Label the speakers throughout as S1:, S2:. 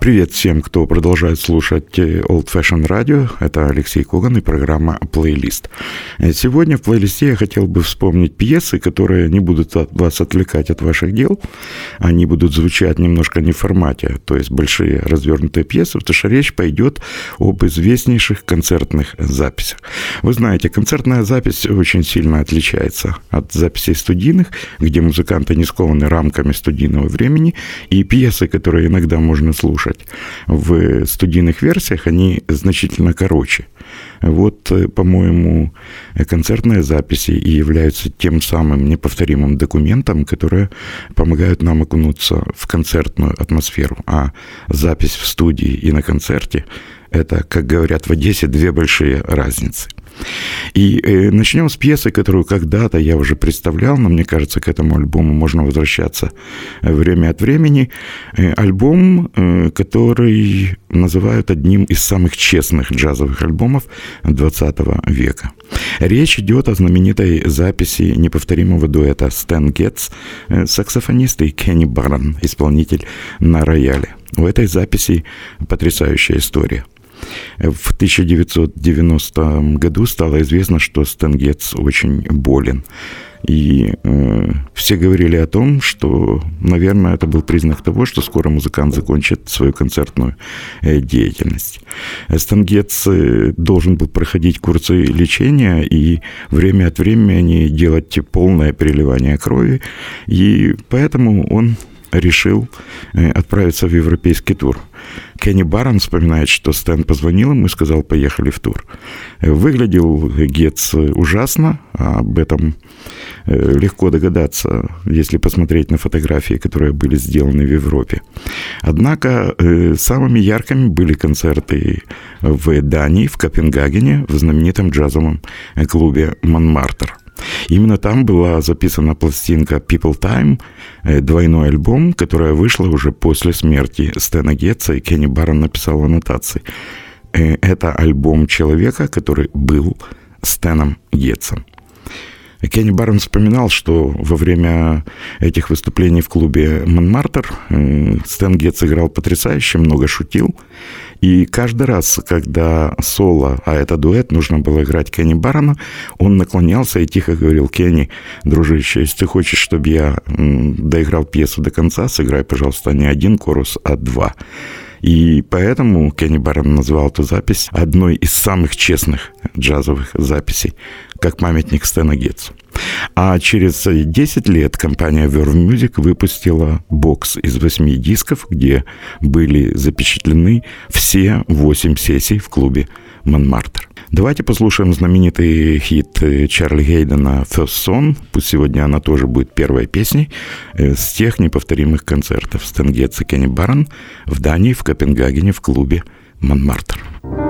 S1: Привет всем, кто продолжает слушать э, Old Fashion Radio. Это Алексей Коган и программа «Плейлист». Э, сегодня в плейлисте я хотел бы вспомнить пьесы, которые не будут от вас отвлекать от ваших дел. Они будут звучать немножко не в формате, то есть большие развернутые пьесы, потому что речь пойдет об известнейших концертных записях. Вы знаете, концертная запись очень сильно отличается от записей студийных, где музыканты не скованы рамками студийного времени, и пьесы, которые иногда можно слушать слушать в студийных версиях, они значительно короче. Вот, э, по-моему, концертные записи и являются тем самым неповторимым документом, которые помогают нам окунуться в концертную атмосферу. А запись в студии и на концерте – это, как говорят в Одессе, две большие разницы. И э, начнем с пьесы, которую когда-то я уже представлял, но мне кажется, к этому альбому можно возвращаться э, время от времени. Э, альбом, э, который называют одним из самых честных джазовых альбомов 20 века. Речь идет о знаменитой записи неповторимого дуэта Стэн Гетц, э, саксофонист и Кенни Барн, исполнитель на рояле. У этой записи потрясающая история – в 1990 году стало известно, что Стенгетс очень болен. И э, все говорили о том, что, наверное, это был признак того, что скоро музыкант закончит свою концертную э, деятельность. Стенгетс э, должен был проходить курсы лечения и время от времени делать полное переливание крови. И поэтому он решил э, отправиться в европейский тур. Кенни Барон вспоминает, что Стэн позвонил ему и сказал, поехали в тур. Выглядел Гетц ужасно, а об этом э, легко догадаться, если посмотреть на фотографии, которые были сделаны в Европе. Однако э, самыми яркими были концерты в Дании, в Копенгагене, в знаменитом джазовом клубе «Монмартр». Именно там была записана пластинка People Time, э, двойной альбом, которая вышла уже после смерти Стэна Гетца, и Кенни Барон написал аннотации. Э, это альбом человека, который был Стэном Гетцем. Кенни Барн вспоминал, что во время этих выступлений в клубе «Монмартер» э, Стэн Гетц играл потрясающе, много шутил. И каждый раз, когда соло, а это дуэт, нужно было играть Кенни Барона, он наклонялся и тихо говорил, Кенни, дружище, если ты хочешь, чтобы я доиграл пьесу до конца, сыграй, пожалуйста, не один корус, а два. И поэтому Кенни Барон назвал эту запись одной из самых честных джазовых записей, как памятник Стэна Гетцу. А через 10 лет компания Verve Music выпустила бокс из 8 дисков, где были запечатлены все 8 сессий в клубе Монмартр. Давайте послушаем знаменитый хит Чарли Гейдена «First Song». Пусть сегодня она тоже будет первой песней э, с тех неповторимых концертов Стенгетс и Кенни Барн в Дании, в Копенгагене, в клубе «Монмартр».
S2: Thank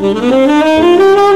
S2: oh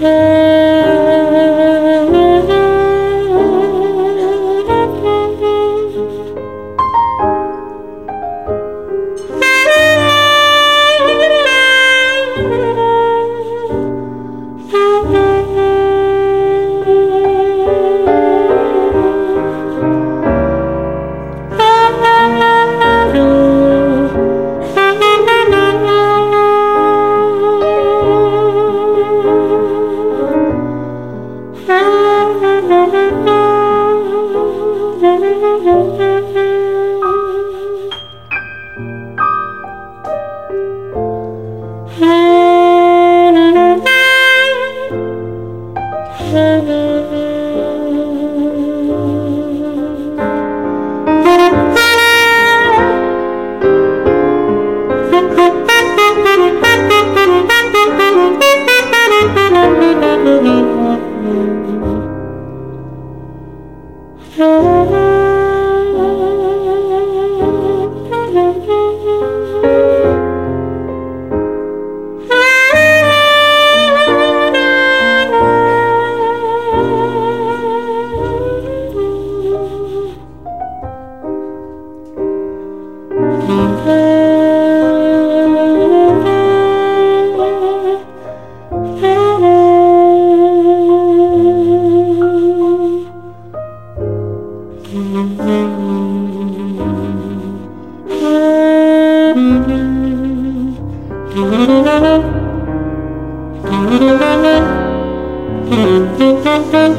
S2: Música
S1: так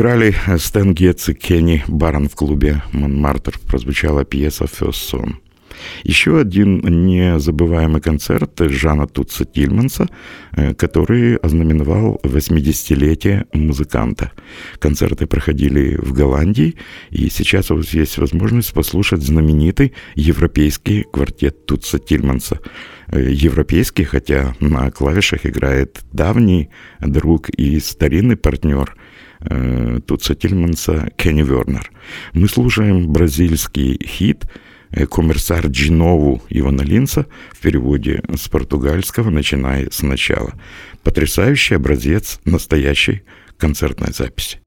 S1: играли Стэн Гетц и Кенни Барон в клубе Монмартр. Прозвучала пьеса «First Son». Еще один незабываемый концерт Жана Тутса Тильманса, э, который ознаменовал 80-летие музыканта. Концерты проходили в Голландии, и сейчас у вас есть возможность послушать знаменитый европейский квартет Тутса Тильманса. Э, европейский, хотя на клавишах играет давний друг и старинный партнер – Э, Тутса Тильманса Кенни Вернер. Мы слушаем бразильский хит Коммерсар Джинову Ивана Линца в переводе с португальского «Начиная сначала». Потрясающий образец настоящей концертной записи.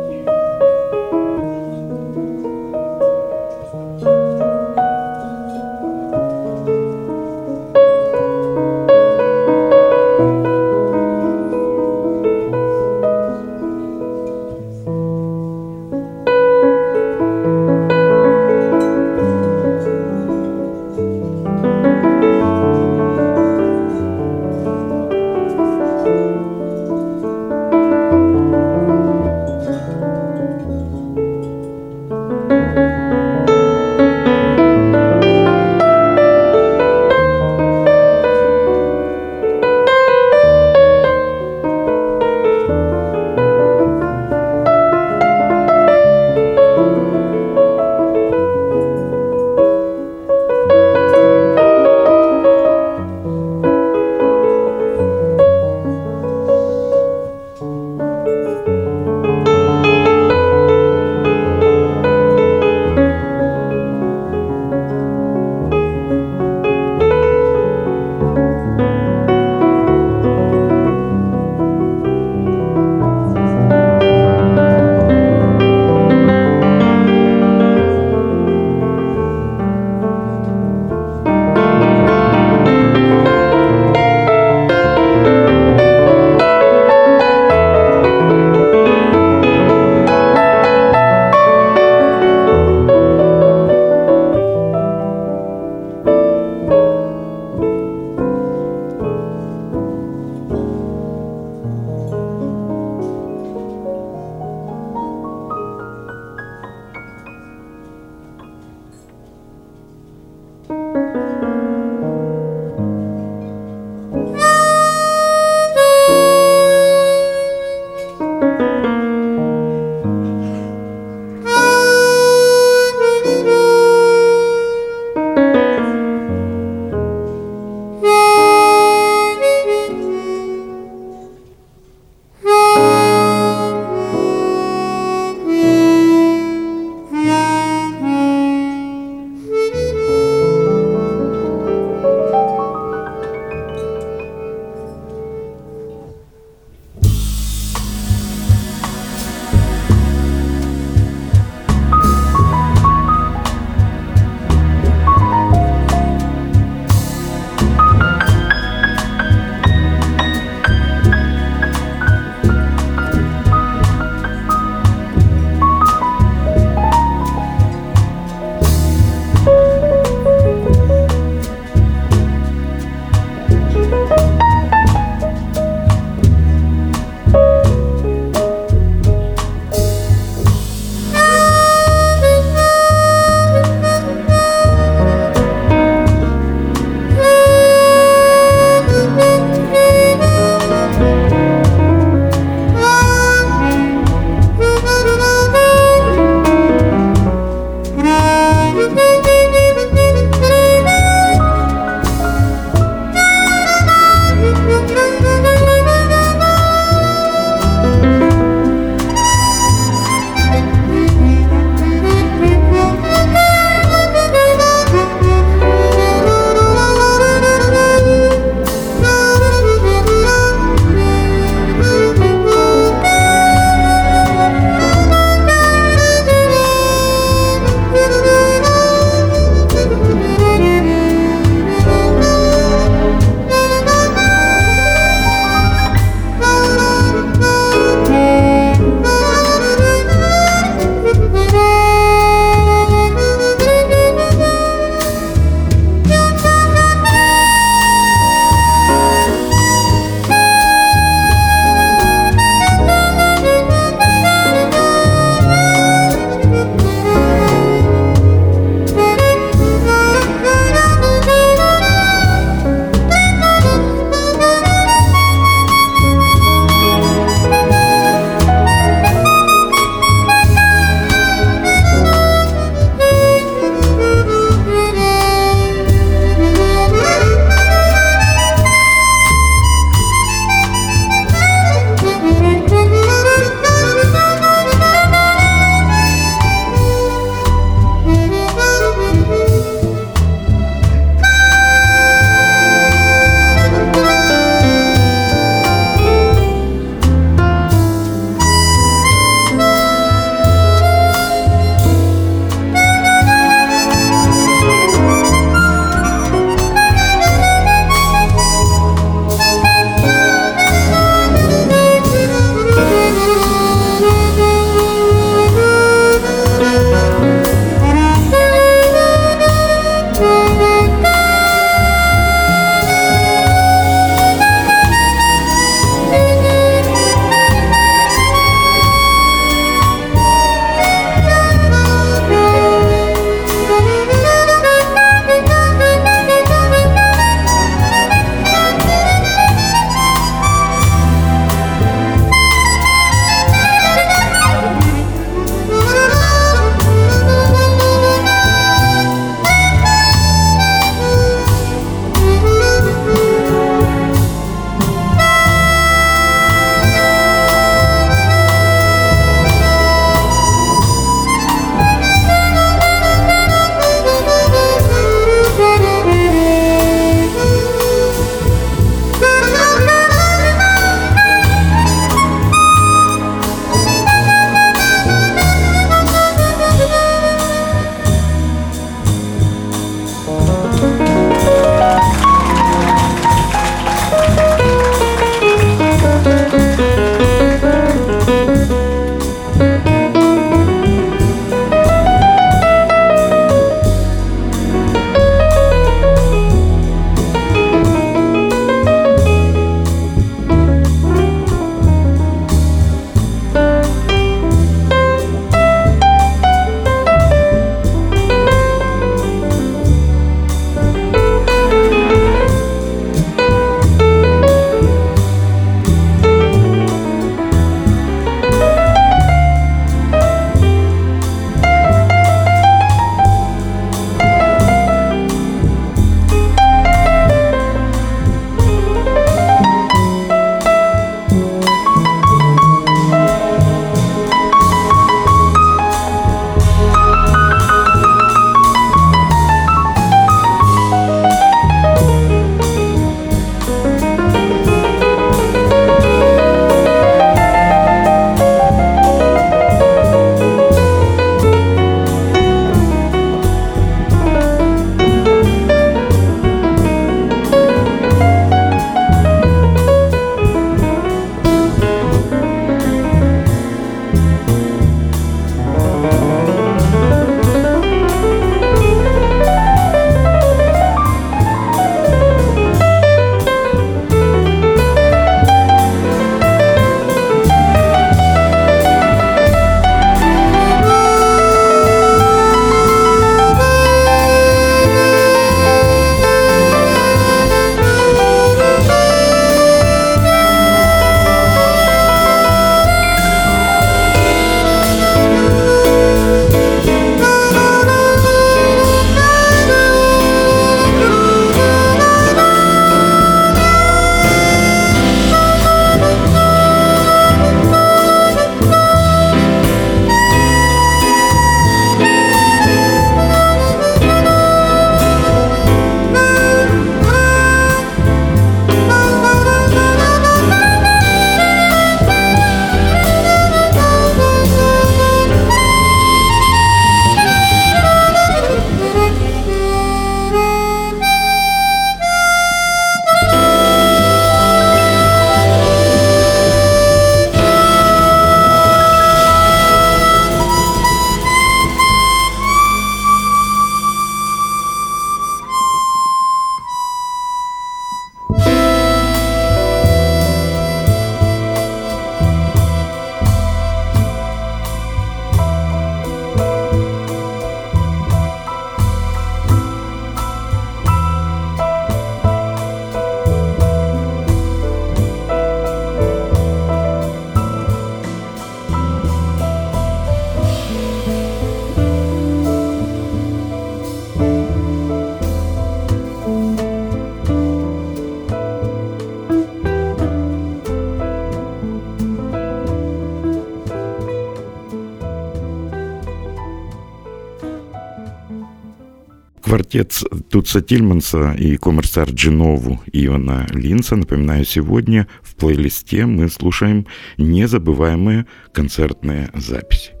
S1: Квартет Туца Тильманса и коммерсар Джинову Ивана Линца. Напоминаю, сегодня в плейлисте мы слушаем незабываемые концертные записи.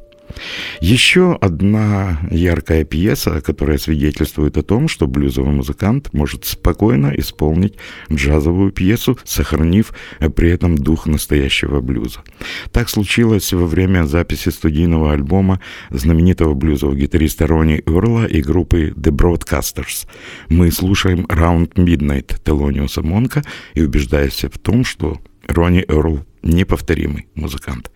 S1: Еще одна яркая пьеса, которая свидетельствует о том, что блюзовый музыкант может спокойно исполнить джазовую пьесу, сохранив при этом дух настоящего блюза. Так случилось во время записи студийного альбома знаменитого блюзового гитариста Ронни Эрла и группы The Broadcasters. Мы слушаем Round Midnight Телониуса Монка и убеждаемся в том, что Ронни Эрл неповторимый музыкант.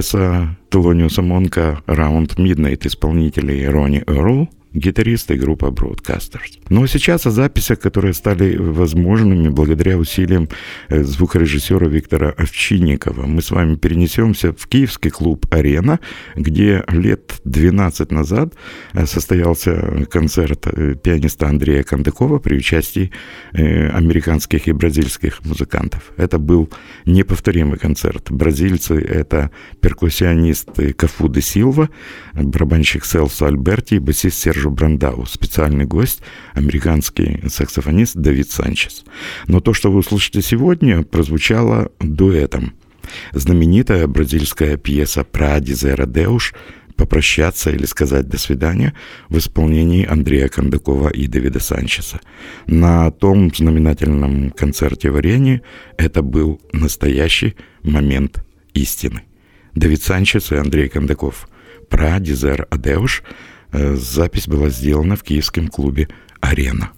S1: Пьеса Телониуса Монка «Round Midnight» исполнителей Ронни Эрл гитарист и группа Broadcasters. Но сейчас о записях, которые стали возможными благодаря усилиям э, звукорежиссера Виктора Овчинникова. Мы с вами перенесемся в киевский клуб «Арена», где лет 12 назад э, состоялся концерт э, пианиста Андрея Кондакова при участии американских и бразильских музыкантов. Это был неповторимый концерт. Бразильцы — это перкуссионист Кафу де Силва, барабанщик Селсо Альберти и басист Серж Сержу Брандау, специальный гость, американский саксофонист Давид Санчес. Но то, что вы услышите сегодня, прозвучало дуэтом. знаменитая бразильская пьеса «Про Дизера Деуш» попрощаться или сказать «до свидания» в исполнении Андрея Кондакова и Давида Санчеса. На том знаменательном концерте варенья это был настоящий момент истины. Давид Санчес и Андрей Кондаков. Про Дизер Адеуш запись была сделана в киевском клубе «Арена».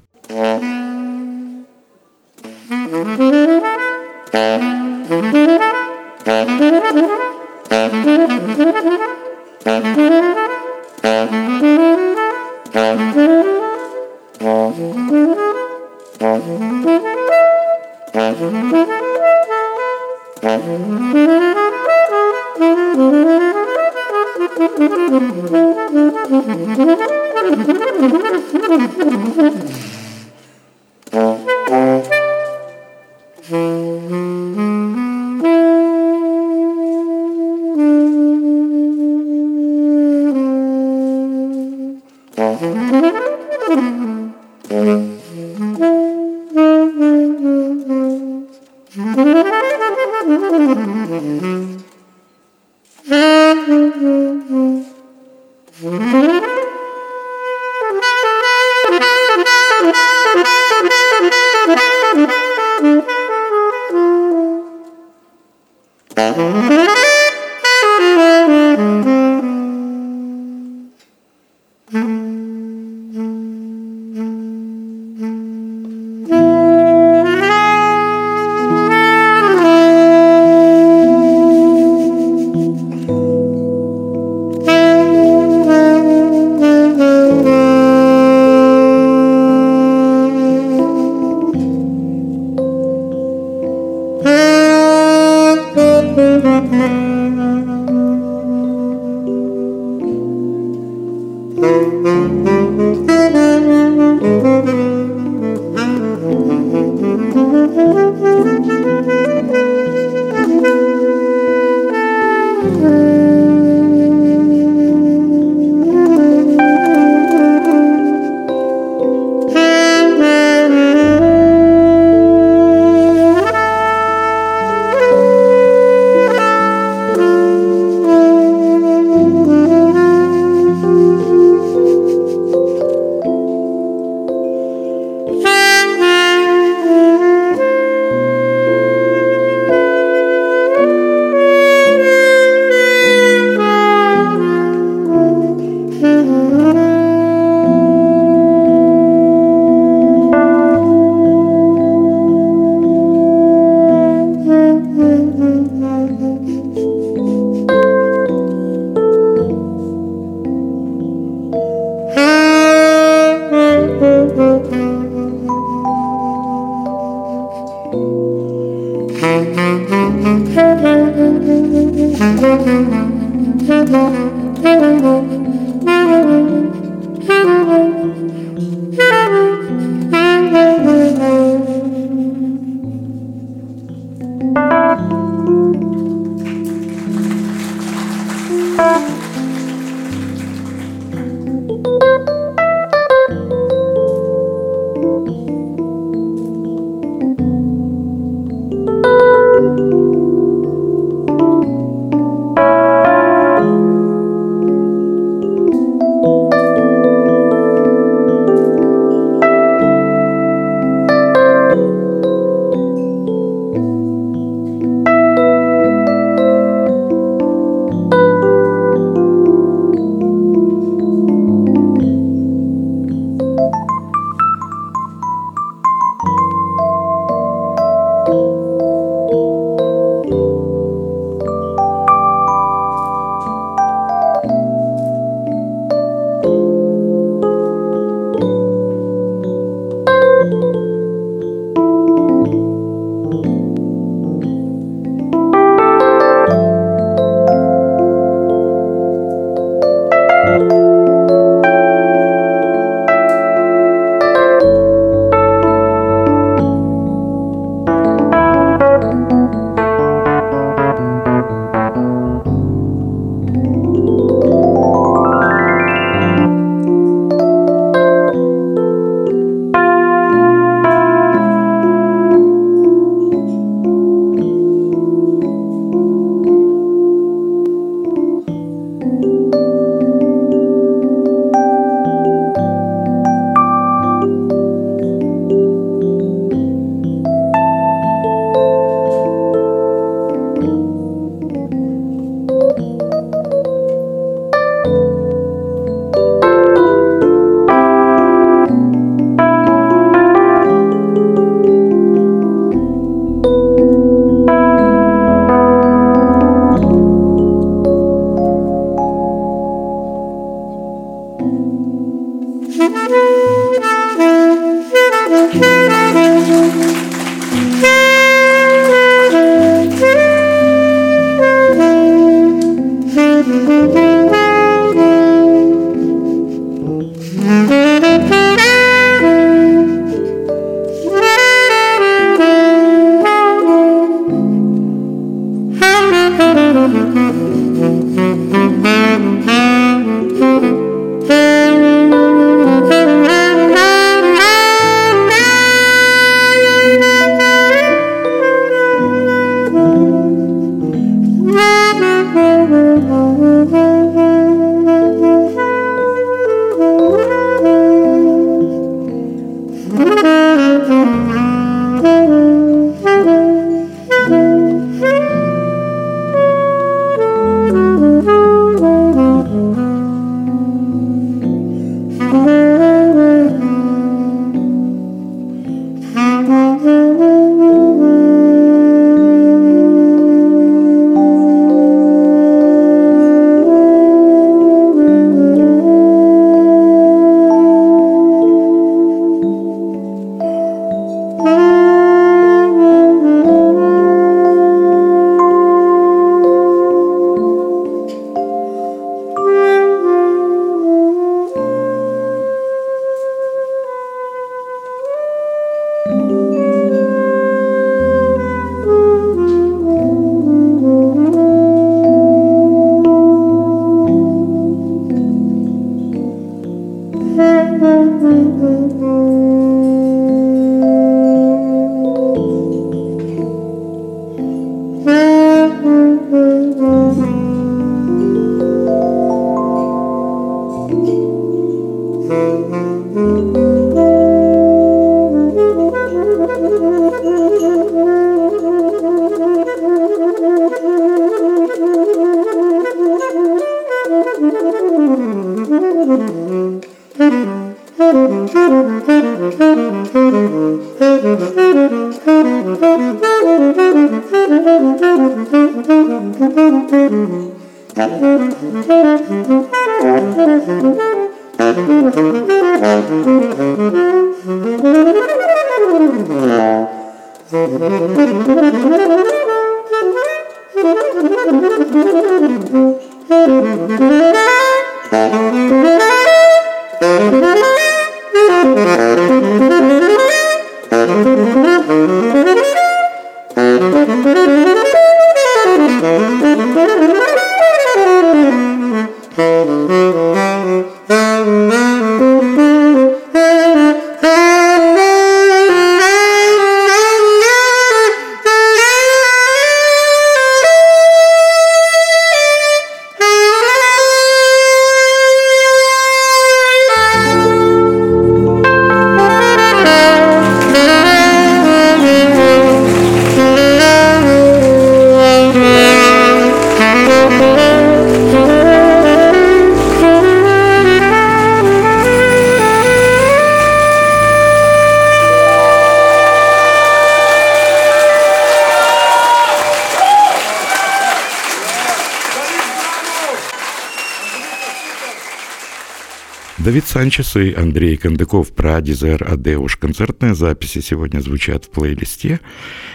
S1: Давид Санчес и Андрей Кондаков про Дизер Адеуш. Концертные записи сегодня звучат в плейлисте.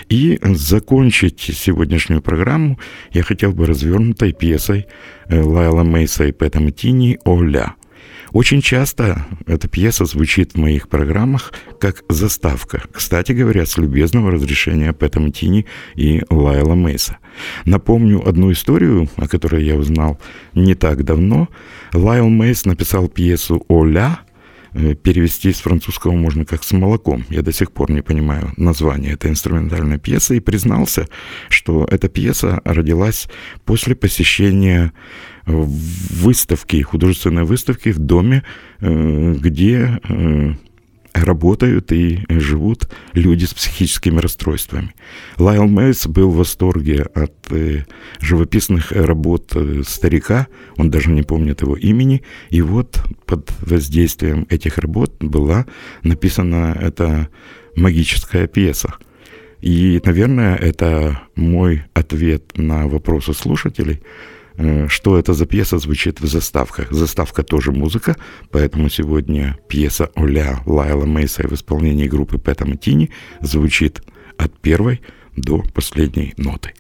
S1: И закончить сегодняшнюю программу я хотел бы развернутой пьесой э, Лайла Мейса и Пэта Матини «Оля». Очень часто эта пьеса звучит в моих программах как заставка. Кстати говоря, с любезного разрешения Пэта Матини и Лайла Мейса. Напомню одну историю, о которой я узнал не так давно. Лайл Мейс написал пьесу «Оля», э, перевести с французского можно как «с молоком». Я до сих пор не понимаю название этой инструментальной пьесы и признался, что эта пьеса родилась после посещения выставки, художественной выставки в доме, э, где э, работают и живут люди с психическими расстройствами. Лайл Мейс был в восторге от э, живописных работ старика, он даже не помнит его имени, и вот под воздействием этих работ была написана эта магическая пьеса. И, наверное, это мой ответ на вопросы слушателей – что это за пьеса звучит в заставках. Заставка тоже музыка, поэтому сегодня пьеса Оля Лайла Мейса в исполнении группы Пэта Матини звучит от первой до последней ноты.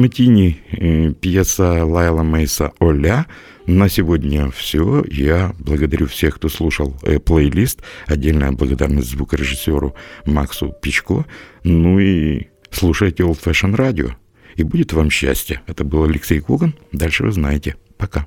S1: Матини, э, пьеса Лайла Мейса «Оля». На сегодня все. Я благодарю всех, кто слушал э, плейлист. Отдельная благодарность звукорежиссеру Максу Пичко. Ну и слушайте Old Fashion Radio. И будет вам счастье. Это был Алексей Коган. Дальше вы знаете. Пока.